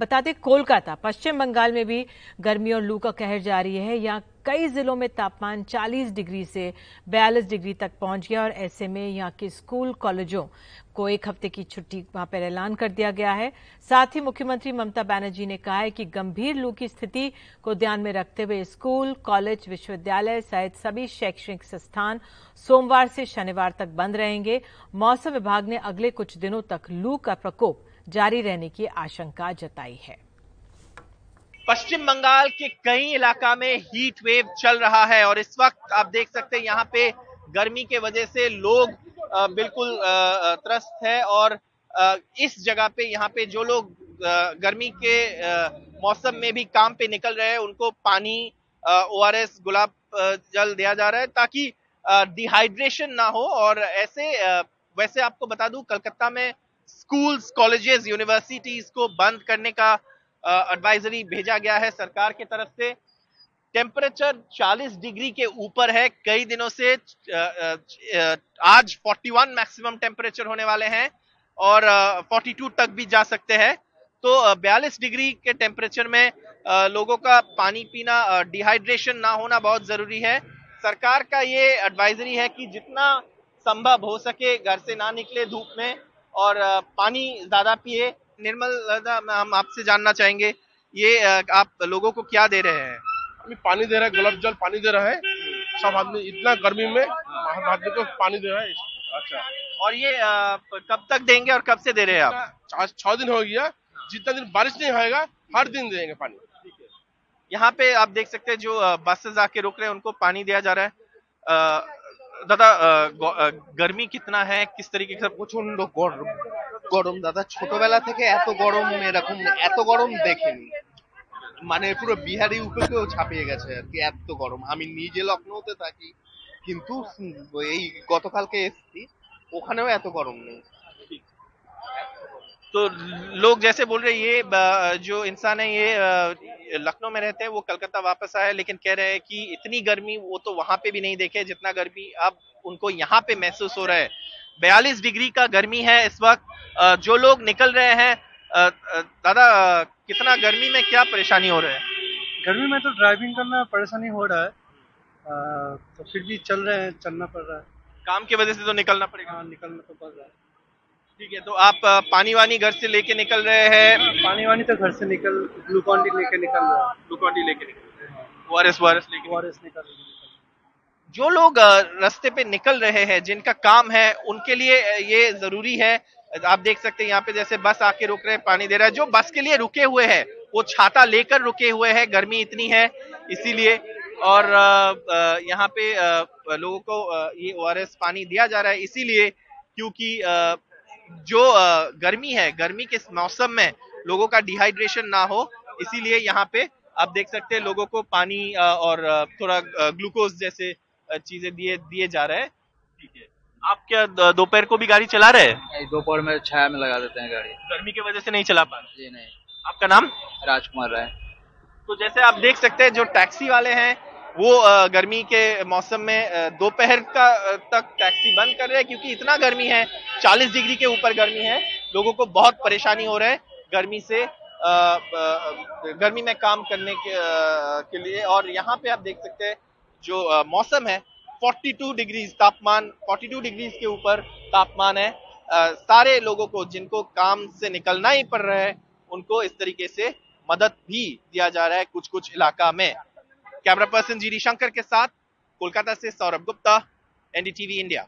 बता दें, कोलकाता, पश्चिम बंगाल में भी गर्मी और लू का कहर जारी है। यहाँ कई जिलों में तापमान 40 डिग्री से 42 डिग्री तक पहुँच गया और ऐसे में यहाँ के स्कूल, कॉलेजों को एक हफ़्ते की छुट्टी वहाँ पर ऐलान कर दिया गया है। साथ ही मुख्यमंत्री ममता बनर्जी ने कहा है कि गंभीर लू की स्थिति को ध्यान में रखते हुए स्कूल, कॉलेज, विश्वविद्यालय सहित सभी शैक्षणिक संस्थान सोमवार से शनिवार तक बंद रहेंगे। मौसम विभाग ने अगले कुछ दिनों तक लू का प्रकोप जारी रहने की आशंका जताई है। पश्चिम बंगाल के कई इलाका में हीट वेव चल रहा है और इस वक्त आप देख सकते हैं यहाँ पे गर्मी के वजह से लोग बिल्कुल त्रस्त है और इस जगह पे यहाँ पे जो लोग गर्मी के मौसम में भी काम पे निकल रहे हैं, उनको पानी ओआरएस गुलाब जल दिया जा रहा है ताकि डिहाइड्रेशन ना हो और ऐसे वैसे आपको बता दूँ, कलकत्ता में स्कूल्स, कॉलेजेस, यूनिवर्सिटीज को बंद करने का एडवाइजरी भेजा गया है सरकार की तरफ़ से। टेम्परेचर 40 डिग्री के ऊपर है। कई दिनों से आज 41 मैक्सिमम टेम्परेचर होने वाले हैं और 42 तक भी जा सकते हैं। तो 42 डिग्री के टेम्परेचर में लोगों का पानी पीना डिहाइड्रेशन ना होना बहुत ज़रूरी है। सरकार का ये एडवाइजरी है कि जितना संभव हो सके घर से ना निकले धूप में। और पानी ज़्यादा पिए। निर्मल हम आपसे जानना चाहेंगे ये आप लोगों को क्या दे रहे हैं? अभी पानी दे रहा है गुलाब जल पानी दे रहा है। सब आदमी इतना गर्मी में आदमी को पानी दे रहा है। अच्छा। और ये कब तक देंगे और कब से दे रहे हैं आप? छह दिन हो गया। जितना दिन बारिश नहीं होएगा हर दिन देंगे पानी। यहाँ पे आप देख सकते हैं जो बसेस आके रुक रहे हैं उनको पानी दिया जा रहा है। দাদা গরমি কিতনা হ্যাঁ কিস তরিকে প্রচন্ড গরম গরম দাদা ছোটবেলা থেকে এত গরম এরকম এত গরম দেখিনি মানে পুরো বিহারি উপরেও ছাপিয়ে গেছে আর কি এত গরম আমি নিজে লখনৌতে থাকি কিন্তু এই গতকালকে এসছি ওখানেও এত গরম নেই तो लोग जैसे बोल रहे ये जो इंसान है ये लखनऊ में रहते हैं वो कलकत्ता वापस आए लेकिन कह रहे हैं कि इतनी गर्मी वो तो वहाँ पे भी नहीं देखे जितना गर्मी अब उनको यहाँ पे महसूस हो रहा है। बयालीस डिग्री का गर्मी है इस वक्त। जो लोग निकल रहे हैं दादा कितना गर्मी में क्या परेशानी हो रहा है? गर्मी में तो ड्राइविंग करना परेशानी हो रहा है। तो फिर भी चल रहे हैं चलना पड़ रहा है। काम की वजह से तो निकलना पड़ेगा। हाँ निकलना तो पड़ रहा है। ठीक है तो आप पानी वानी घर से लेके निकल रहे हैं? पानी वानी तो घर से निकल ग्लूकॉन डी लेके निकल रहा है। ग्लूकॉन डी लेके निकल रहे हैं। वारएस लेके निकल रहे जो लोग रास्ते पे निकल रहे हैं जिनका काम है उनके लिए ये ज़रूरी है। आप देख सकते हैं यहाँ पे जैसे बस आके रुक रहे हैं पानी दे रहा है। जो बस के लिए रुके हुए हैं वो छाता लेकर रुके हुए हैं। गर्मी इतनी है इसीलिए। और यहाँ पे लोगों को ये ओआरएस पानी दिया जा रहा है इसीलिए क्योंकि जो गर्मी है गर्मी के मौसम में लोगों का डिहाइड्रेशन ना हो इसीलिए यहाँ पे आप देख सकते हैं लोगों को पानी और थोड़ा ग्लूकोज जैसे चीज़ें दिए दिए जा रहे हैं। ठीक है। आप क्या दोपहर को भी गाड़ी चला रहे हैं? दोपहर में छाया में लगा देते हैं गाड़ी। गर्मी की वजह से नहीं चला पा जी नहीं। आपका नाम? राजकुमार राय। तो जैसे आप देख सकते हैं जो टैक्सी वाले हैं वो गर्मी के मौसम में दोपहर का तक टैक्सी बंद कर रहे हैं क्योंकि इतना गर्मी है 40 डिग्री के ऊपर गर्मी है लोगों को बहुत परेशानी हो रहा है गर्मी से गर्मी में काम करने के, के लिए। और यहाँ पे आप देख सकते हैं जो मौसम है 42 डिग्री तापमान 42 डिग्री के ऊपर तापमान है। सारे लोगों को जिनको काम से निकलना ही पड़ रहा है उनको इस तरीके से मदद भी दिया जा रहा है कुछ कुछ इलाका में। कैमरा पर्सन जी शंकर के साथ कोलकाता से सौरभ गुप्ता एनडीटीवी इंडिया